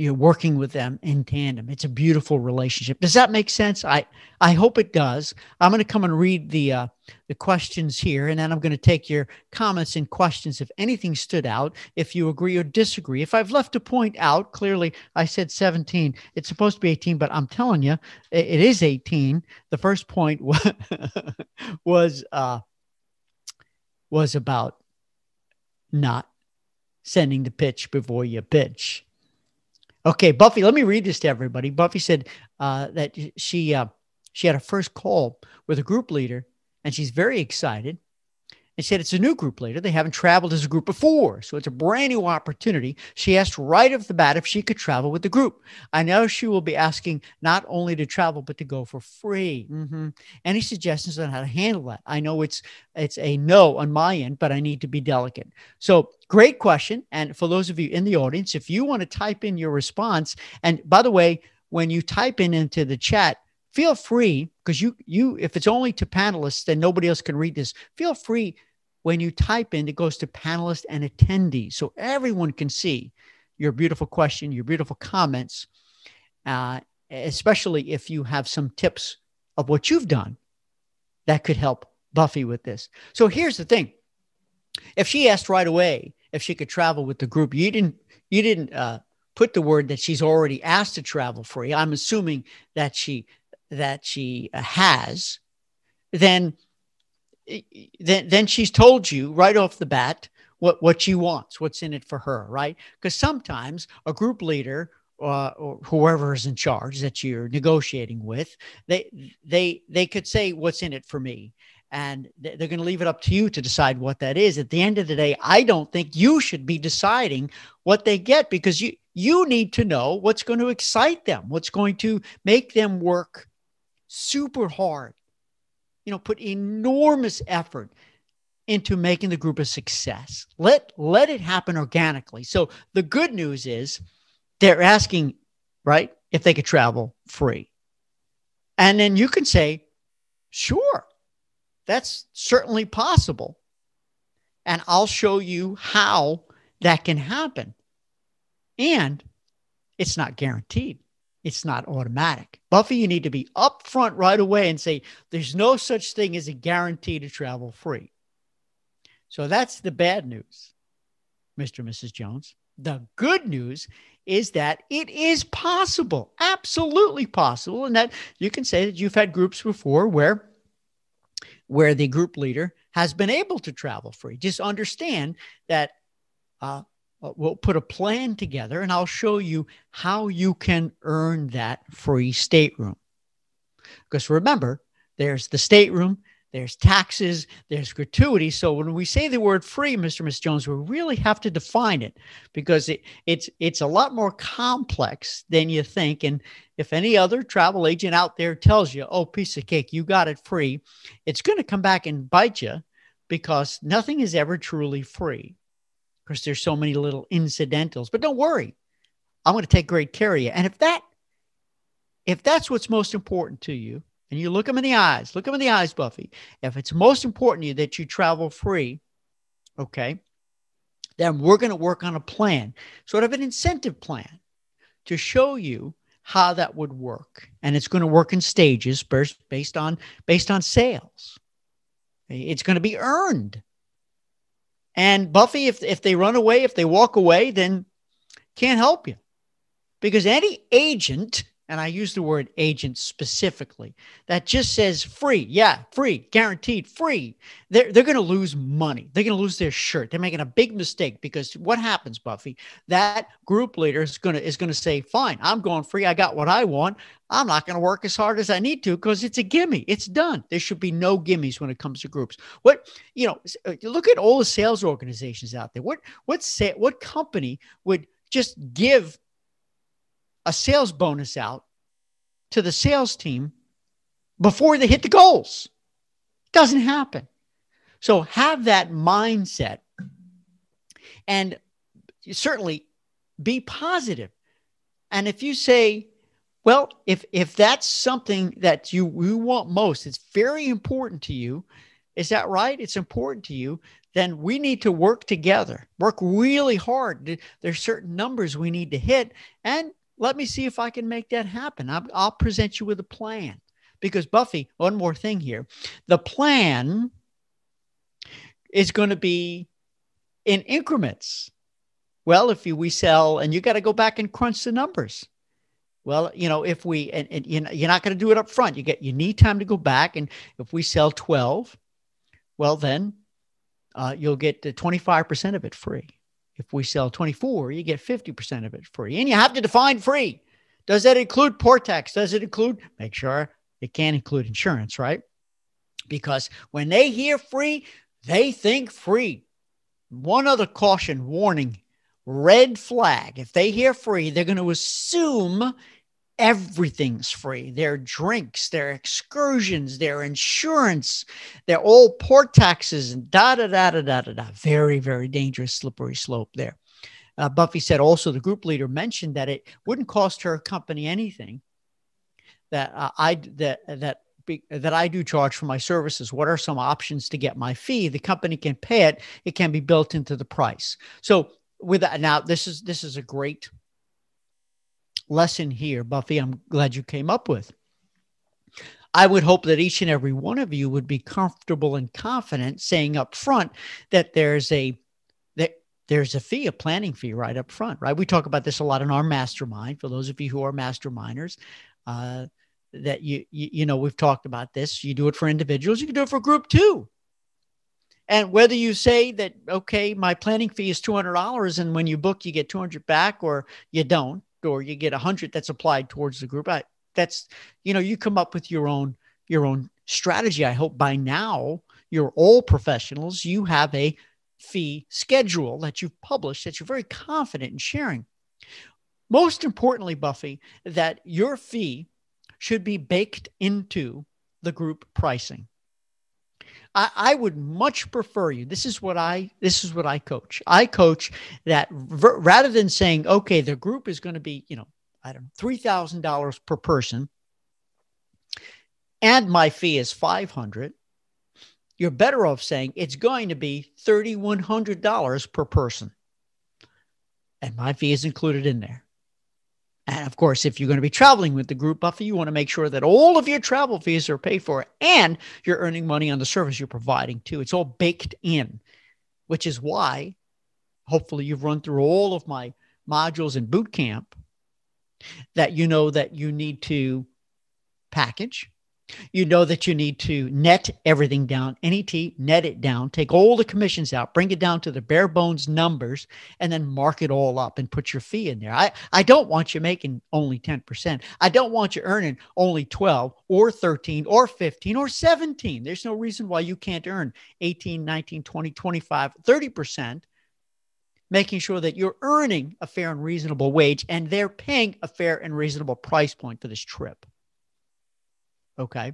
you're working with them in tandem. It's a beautiful relationship. Does that make sense? I I hope it does. I'm going to come and read the uh, the questions here, and then I'm going to take your comments and questions if anything stood out, if you agree or disagree. If I've left a point out, clearly I said 17. It's supposed to be 18, but I'm telling you, it, it is 18. The first point [LAUGHS] was was uh, was about not sending the pitch before you pitch Okay, Buffy, let me read this to everybody. Buffy said uh, that she uh, she had a first call with a group leader, and she's very excited. Said it's a new group leader. They haven't traveled as a group before, so it's a brand new opportunity. She asked right off the bat if she could travel with the group. I know she will be asking not only to travel but to go for free. Mm-hmm. Any suggestions on how to handle that? I know it's it's a no on my end, but I need to be delicate. So Great question. And for those of you in the audience, if you want to type in your response, and by the way, when you type in into the chat, feel free because you you if it's only to panelists, then nobody else can read this. Feel free when you type in, it goes to panelists and attendees, so everyone can see your beautiful question, your beautiful comments, uh, especially if you have some tips of what you've done that could help Buffy with this. So here's the thing: if she asked right away, if she could travel with the group. You didn't you didn't uh, put the word that she's already asked to travel free. I'm assuming that she that she uh, has. Then then then she's told you right off the bat what what she wants, what's in it for her, right? Because sometimes a group leader uh, or whoever is in charge that you're negotiating with, they they they could say what's in it for me, and they're going to leave it up to you to decide what that is. At the end of the day i don't think you should be deciding what they get because you you need to know what's going to excite them what's going to make them work super hard you know put enormous effort into making the group a success let let it happen organically so the good news is they're asking right if they could travel free and then you can say sure that's certainly possible. And I'll show you how that can happen. And it's not guaranteed. It's not automatic. Buffy, you need to be upfront right away and say, there's no such thing as a guarantee to travel free. So that's the bad news, Mr. and Mrs. Jones. The good news is that it is possible, absolutely possible. And that you can say that you've had groups before where where the group leader has been able to travel free. Just understand that uh, uh, we'll put a plan together and I'll show you how you can earn that free stateroom. Because remember, there's the stateroom, there's taxes, there's gratuity. So when we say the word free, Mr. Miss Jones, we really have to define it because it, it's it's a lot more complex than you think. And if any other travel agent out there tells you, "Oh, piece of cake, you got it free," it's going to come back and bite you because nothing is ever truly free because there's so many little incidentals. But don't worry, I'm going to take great care of you. And if that if that's what's most important to you, and you look them in the eyes, look them in the eyes, Buffy. If it's most important to you that you travel free, okay, then we're going to work on a plan, sort of an incentive plan to show you how that would work. And it's going to work in stages based on based on sales. It's going to be earned. And Buffy, if, if they run away, if they walk away, then can't help you. Because any agent and I use the word agent specifically, that just says free. Yeah, free, guaranteed, free. They're, they're going to lose money. They're going to lose their shirt. They're making a big mistake because what happens, Buffy? That group leader is going to is going to say, "Fine, I'm going free. I got what I want. I'm not going to work as hard as I need to because it's a gimme. It's done. There should be no gimmies when it comes to groups. What you know, uh, look at all the sales organizations out there. What what say what company would just give a sales bonus out to the sales team before they hit the goals. Doesn't happen. So have that mindset and certainly be positive. And if you say, well, if if that's something that you, you want most, it's very important to you. Is that right? It's important to you. Then we need to work together, work really hard. There's certain numbers we need to hit, and let me see if I can make that happen. I'll, I'll present you with a plan. Because, Buffy, one more thing here the plan is going to be in increments. Well, if you, we sell, and you got to go back and crunch the numbers. Well, you know, if we and, and you know, you're not going to do it up front. You get you need time to go back, and if we sell twelve, well then uh, you'll get twenty five percent of it free. If we sell 24, you get 50% of it free. And you have to define free. Does that include port tax? Does it include? Make sure it can include insurance, right? Because when they hear free, they think free. One other caution warning red flag. If they hear free, they're going to assume everything's free their drinks, their excursions, their insurance, their all port taxes, and da da da da da da da. Very, very dangerous, slippery slope there. Uh, Buffy said also the group leader mentioned that it wouldn't cost her company anything. That uh, I that that that I do charge for my services. What are some options to get my fee? The company can pay it. It can be built into the price. So with that, now this is this is a great lesson here, Buffy, I'm glad you came up with. I would hope that each and every one of you would be comfortable and confident saying up front that there's a that there's a fee, a planning fee right up front, right? We talk about this a lot in our mastermind. For those of you who are masterminders, uh, that you, you you know we've talked about this. You do it for individuals, you can do it for group too. And whether you say that okay, my planning fee is two hundred dollars, and when you book you get two hundred back, or you don't, or you get a hundred that's applied towards the group. I, that's you know you come up with your own your own strategy. I hope by now you're all professionals. You have a fee schedule that you've published that you're very confident in sharing. Most importantly, Buffy, that your fee should be baked into the group pricing. I, I would much prefer you. This is what I this is what I coach. I coach that ver, rather than saying, okay, the group is going to be, you know, I don't know, three thousand dollars per person, and my fee is five hundred. You're better off saying it's going to be thirty one hundred dollars per person, and my fee is included in there. And of course, if you're going to be traveling with the group Buffy, you want to make sure that all of your travel fees are paid for and you're earning money on the service you're providing too. It's all baked in, which is why hopefully you've run through all of my modules in boot camp that you know that you need to package you know that you need to net everything down, NET, net it down, take all the commissions out, bring it down to the bare bones numbers, and then mark it all up and put your fee in there. I, I don't want you making only 10%. I don't want you earning only 12 or 13 or 15 or 17. There's no reason why you can't earn 18, 19, 20, 25, 30%, making sure that you're earning a fair and reasonable wage and they're paying a fair and reasonable price point for this trip. Okay.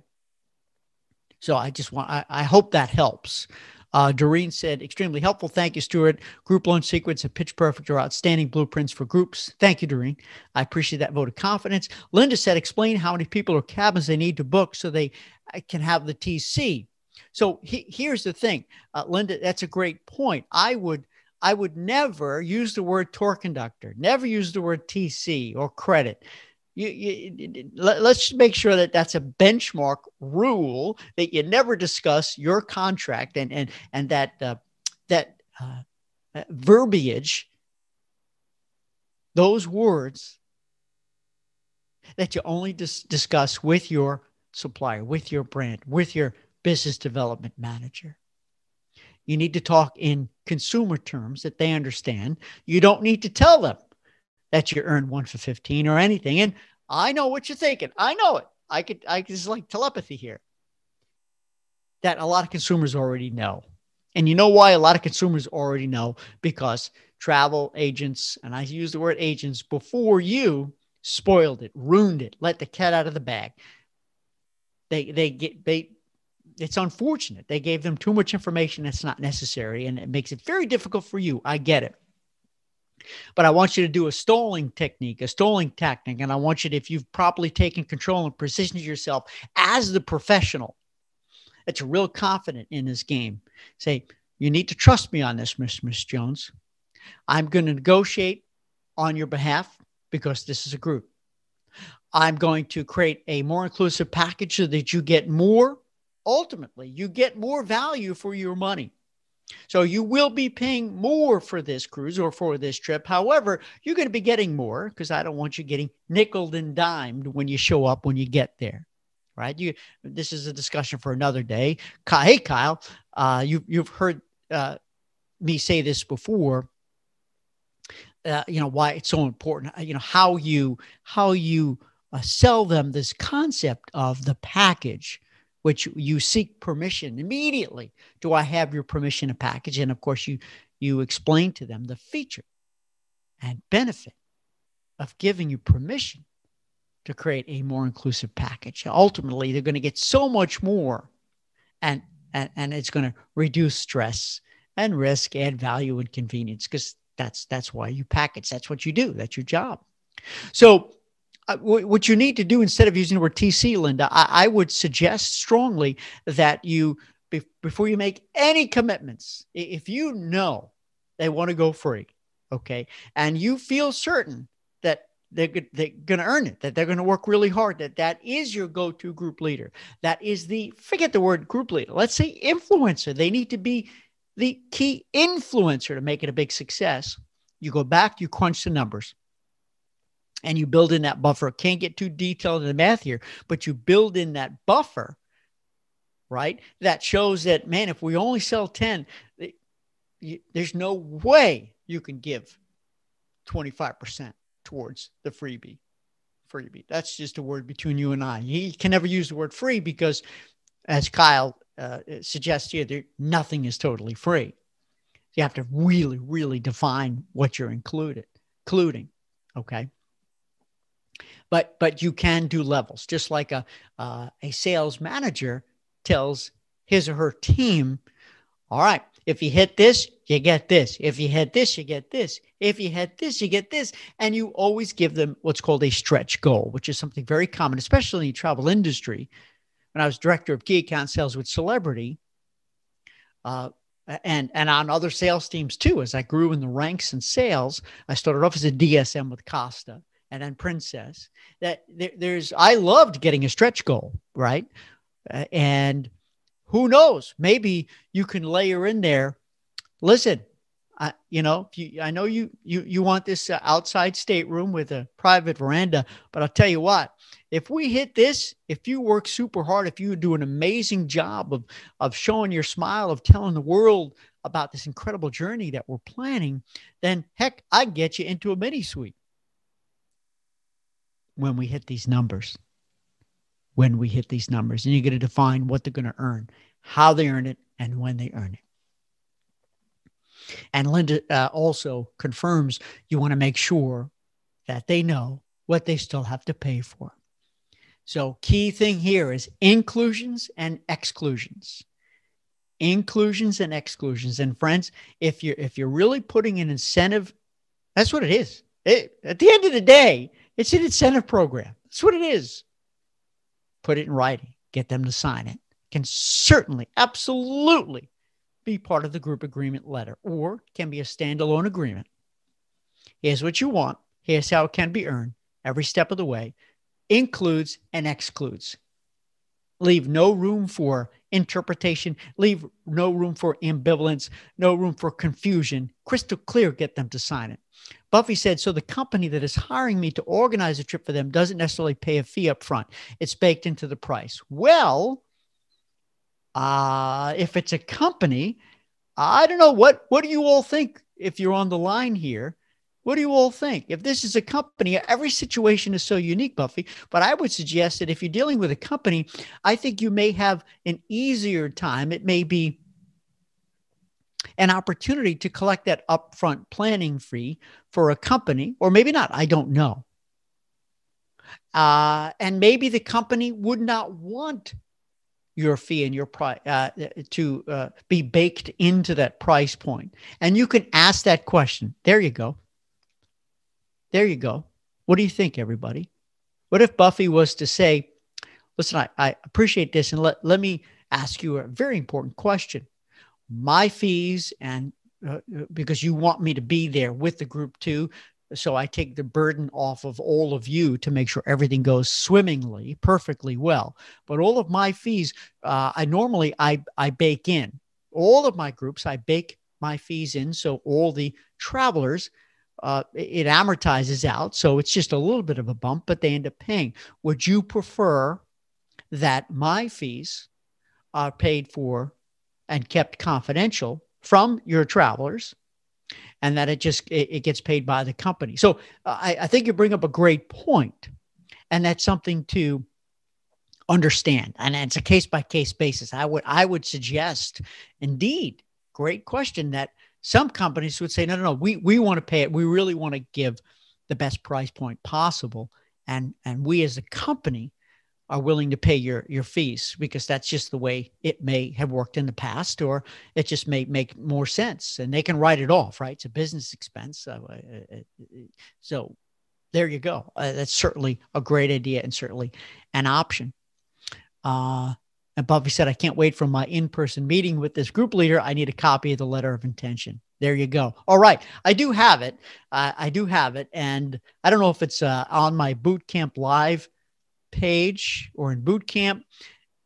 So I just want, I, I hope that helps. Uh, Doreen said, extremely helpful. Thank you, Stuart. Group loan sequence and pitch perfect are outstanding blueprints for groups. Thank you, Doreen. I appreciate that vote of confidence. Linda said, explain how many people or cabins they need to book so they uh, can have the TC. So he, here's the thing, uh, Linda, that's a great point. I would I would never use the word tour conductor, never use the word TC or credit. You, you, let, us make sure that that's a benchmark rule that you never discuss your contract and and and that uh, that uh, verbiage, those words that you only dis- discuss with your supplier, with your brand, with your business development manager. You need to talk in consumer terms that they understand. You don't need to tell them that you earn one for 15 or anything. And I know what you're thinking. I know it. I could, I just like telepathy here that a lot of consumers already know. And you know why a lot of consumers already know? Because travel agents, and I use the word agents before you, spoiled it, ruined it, let the cat out of the bag. They, they get, they, it's unfortunate. They gave them too much information that's not necessary, and it makes it very difficult for you. I get it. But I want you to do a stalling technique, a stalling tactic. And I want you to, if you've properly taken control and positioned yourself as the professional that's real confident in this game, say, you need to trust me on this, Miss Miss Jones. I'm going to negotiate on your behalf because this is a group. I'm going to create a more inclusive package so that you get more ultimately you get more value for your money. So you will be paying more for this cruise or for this trip. However, you're going to be getting more because I don't want you getting nickled and dimed when you show up when you get there. Right? You. This is a discussion for another day. Hey, Kyle, uh, you you've heard uh, me say this before. Uh, you know why it's so important. You know how you how you uh, sell them this concept of the package which you seek permission immediately. Do I have your permission to package? And of course, you you explain to them the feature and benefit of giving you permission to create a more inclusive package. Ultimately, they're going to get so much more, and and, and it's going to reduce stress and risk, add value and convenience because that's that's why you package. That's what you do. That's your job. So Uh, what you need to do instead of using the word TC, Linda, I, I would suggest strongly that you, be, before you make any commitments, if you know they want to go free, okay, and you feel certain that they're, they're going to earn it, that they're going to work really hard, that that is your go to group leader. That is the, forget the word group leader, let's say influencer. They need to be the key influencer to make it a big success. You go back, you crunch the numbers and you build in that buffer. Can't get too detailed in the math here, but you build in that buffer, right? That shows that, man, if we only sell 10, there's no way you can give 25% towards the freebie. Freebie. That's just a word between you and I. He can never use the word free because, as Kyle uh, suggests here, there, nothing is totally free. You have to really, really define what you're included, including. Okay but but you can do levels just like a uh, a sales manager tells his or her team all right if you hit this you get this. If you hit this you get this. If you hit this you get this. And you always give them what's called a stretch goal which is something very common especially in the travel industry. When i was director of key account sales with celebrity uh, and and on other sales teams too as i grew in the ranks in sales i started off as a dsm with costa and then princess that there, there's i loved getting a stretch goal right? Uh, and who knows? Maybe you can layer in there listen I, you know you, i know you you you want this uh, outside stateroom with a private veranda but i'll tell you what if we hit this if you work super hard if you do an amazing job of of showing your smile of telling the world about this incredible journey that we're planning then heck i get you into a mini suite when we hit these numbers. When we hit these numbers, and you're going to define what they're going to earn, how they earn it, and when they earn it. And Linda uh, also confirms you want to make sure that they know what they still have to pay for. So, key thing here is inclusions and exclusions. inclusions and exclusions. And friends, if you're if you're really putting an incentive, that's what it is. It, at the end of the day, it's an incentive program. That's what it is. Put it in writing, get them to sign it. Can certainly, absolutely be part of the group agreement letter or can be a standalone agreement. Here's what you want. Here's how it can be earned every step of the way, includes and excludes. Leave no room for interpretation, leave no room for ambivalence, no room for confusion. Crystal clear, get them to sign it. Buffy said, So the company that is hiring me to organize a trip for them doesn't necessarily pay a fee up front, it's baked into the price. Well, uh, if it's a company, I don't know what what do you all think if you're on the line here? What do you all think? If this is a company, every situation is so unique, Buffy. But I would suggest that if you're dealing with a company, I think you may have an easier time. It may be an opportunity to collect that upfront planning fee for a company, or maybe not. I don't know. Uh, and maybe the company would not want your fee and your price uh, to uh, be baked into that price point. And you can ask that question. There you go. There you go. What do you think, everybody? What if Buffy was to say, listen, I, I appreciate this, and let, let me ask you a very important question. My fees, and uh, because you want me to be there with the group too, so I take the burden off of all of you to make sure everything goes swimmingly, perfectly well. But all of my fees, uh, I normally I I bake in all of my groups. I bake my fees in, so all the travelers uh, it amortizes out. So it's just a little bit of a bump, but they end up paying. Would you prefer that my fees are paid for and kept confidential from your travelers? and that it just it, it gets paid by the company. So uh, I, I think you bring up a great point, and that's something to understand. And it's a case by case basis. I would I would suggest, indeed, great question that some companies would say, no, no, no, we, we want to pay it. We really want to give the best price point possible. And, and we as a company are willing to pay your, your fees because that's just the way it may have worked in the past, or it just may make more sense and they can write it off, right? It's a business expense. So, uh, uh, uh there you go. That's certainly a great idea and certainly an option. Uh, and Buffy said, I can't wait for my in person meeting with this group leader. I need a copy of the letter of intention. There you go. All right. I do have it. I do have it. And I don't know if it's on my Boot Camp Live page or in Boot Camp.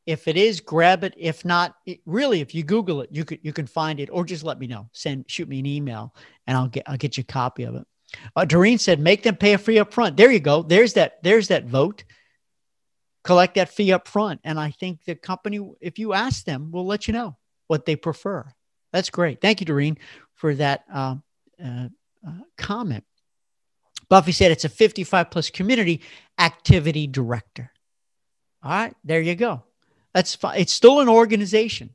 If it is, grab it. If not, it, really, if you Google it, you could you can find it, or just let me know. Send shoot me an email, and I'll get I'll get you a copy of it. Uh, Doreen said, make them pay a fee up front. There you go. There's that. There's that vote collect that fee up front. And I think the company, if you ask them, will let you know what they prefer. That's great. Thank you, Doreen, for that uh, uh, uh, comment. Buffy said it's a 55 plus community activity director. All right, there you go. That's fine. It's still an organization.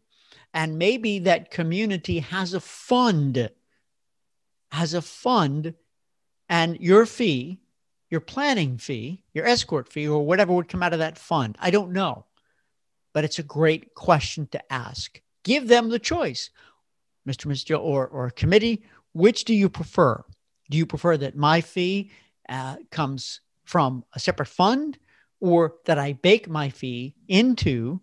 And maybe that community has a fund, has a fund, and your fee your planning fee, your escort fee, or whatever would come out of that fund. I don't know. But it's a great question to ask. Give them the choice, Mr. Mr. or, or committee. Which do you prefer? Do you prefer that my fee uh, comes from a separate fund or that I bake my fee into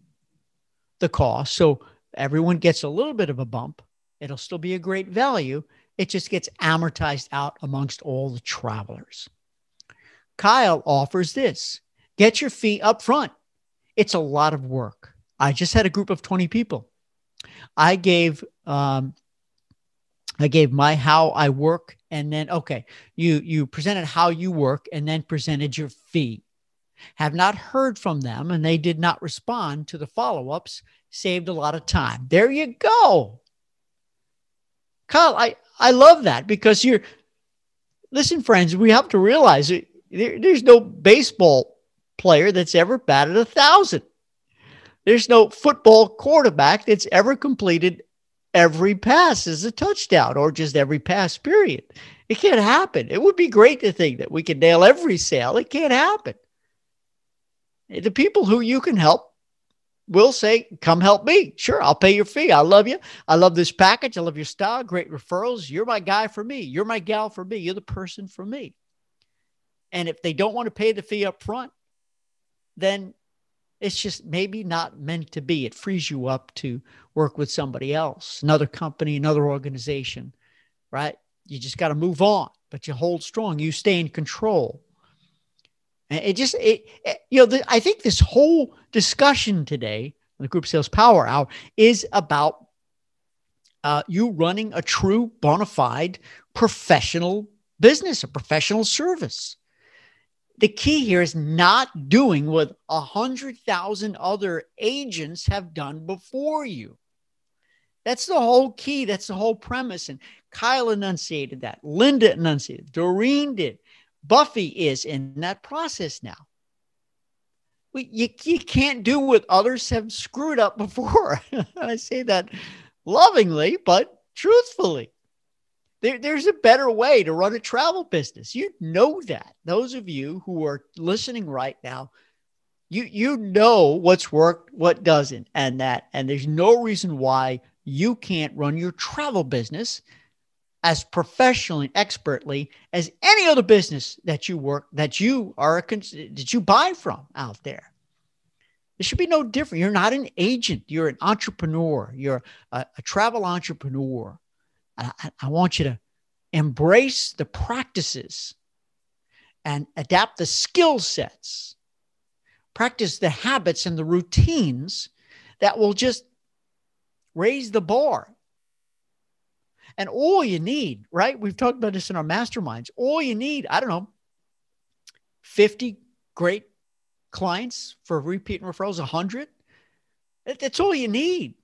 the cost so everyone gets a little bit of a bump? It'll still be a great value. It just gets amortized out amongst all the travelers. Kyle offers this get your fee up front. It's a lot of work. I just had a group of 20 people. I gave, um, I gave my how I work and then okay, you you presented how you work and then presented your fee. Have not heard from them and they did not respond to the follow-ups, saved a lot of time. There you go. Kyle, I I love that because you're listen friends, we have to realize it there, there's no baseball player that's ever batted a thousand. There's no football quarterback that's ever completed every pass is a touchdown or just every pass, period. It can't happen. It would be great to think that we could nail every sale. It can't happen. The people who you can help, will say, Come help me. Sure, I'll pay your fee. I love you. I love this package. I love your style. Great referrals. You're my guy for me. You're my gal for me. You're the person for me. And if they don't want to pay the fee up front, then it's just maybe not meant to be. It frees you up to work with somebody else, another company, another organization, right? You just got to move on, but you hold strong. You stay in control. It just, it, it you know, the, I think this whole discussion today, the Group Sales Power Hour, is about uh, you running a true, bona fide professional business, a professional service. The key here is not doing what a hundred thousand other agents have done before you. That's the whole key. That's the whole premise. And Kyle enunciated that. Linda enunciated. Doreen did. Buffy is in that process now. You, you can't do what others have screwed up before. [LAUGHS] I say that lovingly, but truthfully. There, there's a better way to run a travel business. You know that. Those of you who are listening right now, you you know what's worked, what doesn't, and that. And there's no reason why you can't run your travel business as professionally expertly as any other business that you work that you are a, that you buy from out there it should be no different you're not an agent you're an entrepreneur you're a, a travel entrepreneur I, I want you to embrace the practices and adapt the skill sets practice the habits and the routines that will just raise the bar and all you need, right? We've talked about this in our masterminds. All you need, I don't know, 50 great clients for repeat and referrals, 100. That's all you need.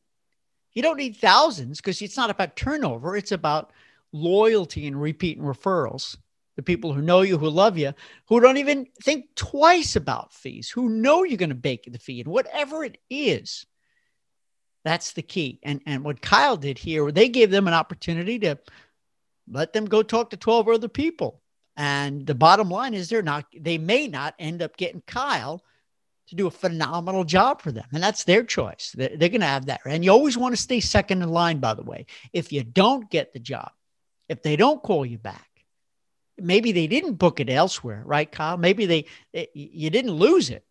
You don't need thousands because it's not about turnover, it's about loyalty and repeat and referrals. The people who know you, who love you, who don't even think twice about fees, who know you're going to bake the fee, and whatever it is, that's the key. And and what Kyle did here, they gave them an opportunity to let them go talk to 12 other people. And the bottom line is they're not, they may not end up getting Kyle to do a phenomenal job for them. And that's their choice. They're, they're going to have that. And you always want to stay second in line, by the way. If you don't get the job, if they don't call you back, maybe they didn't book it elsewhere, right, Kyle? Maybe they, eh, it, you didn't lose it.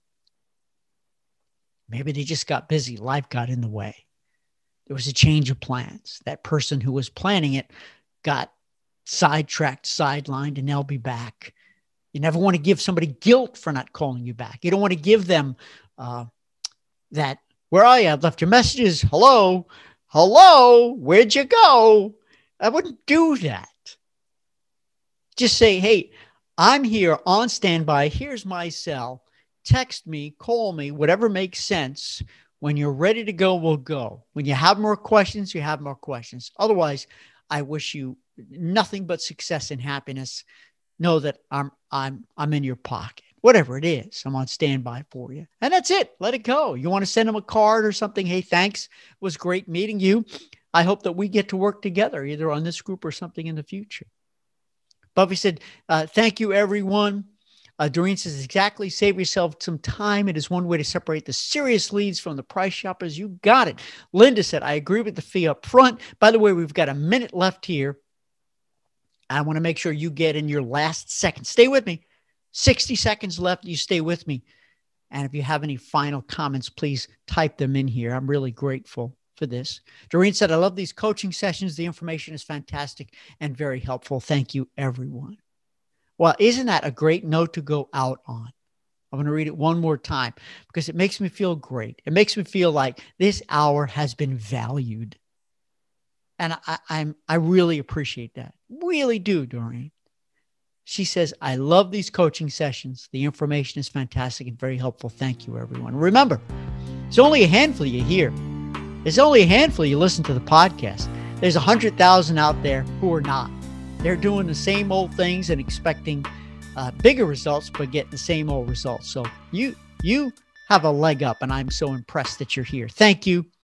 Maybe they just got busy. Life got in the way. There was a change of plans. That person who was planning it got sidetracked, sidelined, and they'll be back. You never want to give somebody guilt for not calling you back. You don't want to give them uh, that, where are you? I've left your messages. Hello. Hello. Where'd you go? I wouldn't do that. Just say, hey, I'm here on standby. Here's my cell text me, call me, whatever makes sense. When you're ready to go, we'll go. When you have more questions, you have more questions. Otherwise, I wish you nothing but success and happiness. Know that I'm I'm I'm in your pocket. Whatever it is, I'm on standby for you. And that's it. Let it go. You want to send them a card or something? Hey, thanks. It was great meeting you. I hope that we get to work together either on this group or something in the future. Buffy said, uh, Thank you, everyone. Uh, Doreen says, exactly. Save yourself some time. It is one way to separate the serious leads from the price shoppers. You got it. Linda said, I agree with the fee up front. By the way, we've got a minute left here. I want to make sure you get in your last second. Stay with me. 60 seconds left. You stay with me. And if you have any final comments, please type them in here. I'm really grateful for this. Doreen said, I love these coaching sessions. The information is fantastic and very helpful. Thank you, everyone. Well, isn't that a great note to go out on? I'm going to read it one more time because it makes me feel great. It makes me feel like this hour has been valued. And I, am I really appreciate that. Really do, Doreen. She says, I love these coaching sessions. The information is fantastic and very helpful. Thank you, everyone. Remember, it's only a handful you hear. It's only a handful you listen to the podcast. There's a hundred thousand out there who are not. They're doing the same old things and expecting uh, bigger results, but getting the same old results. So you you have a leg up, and I'm so impressed that you're here. Thank you.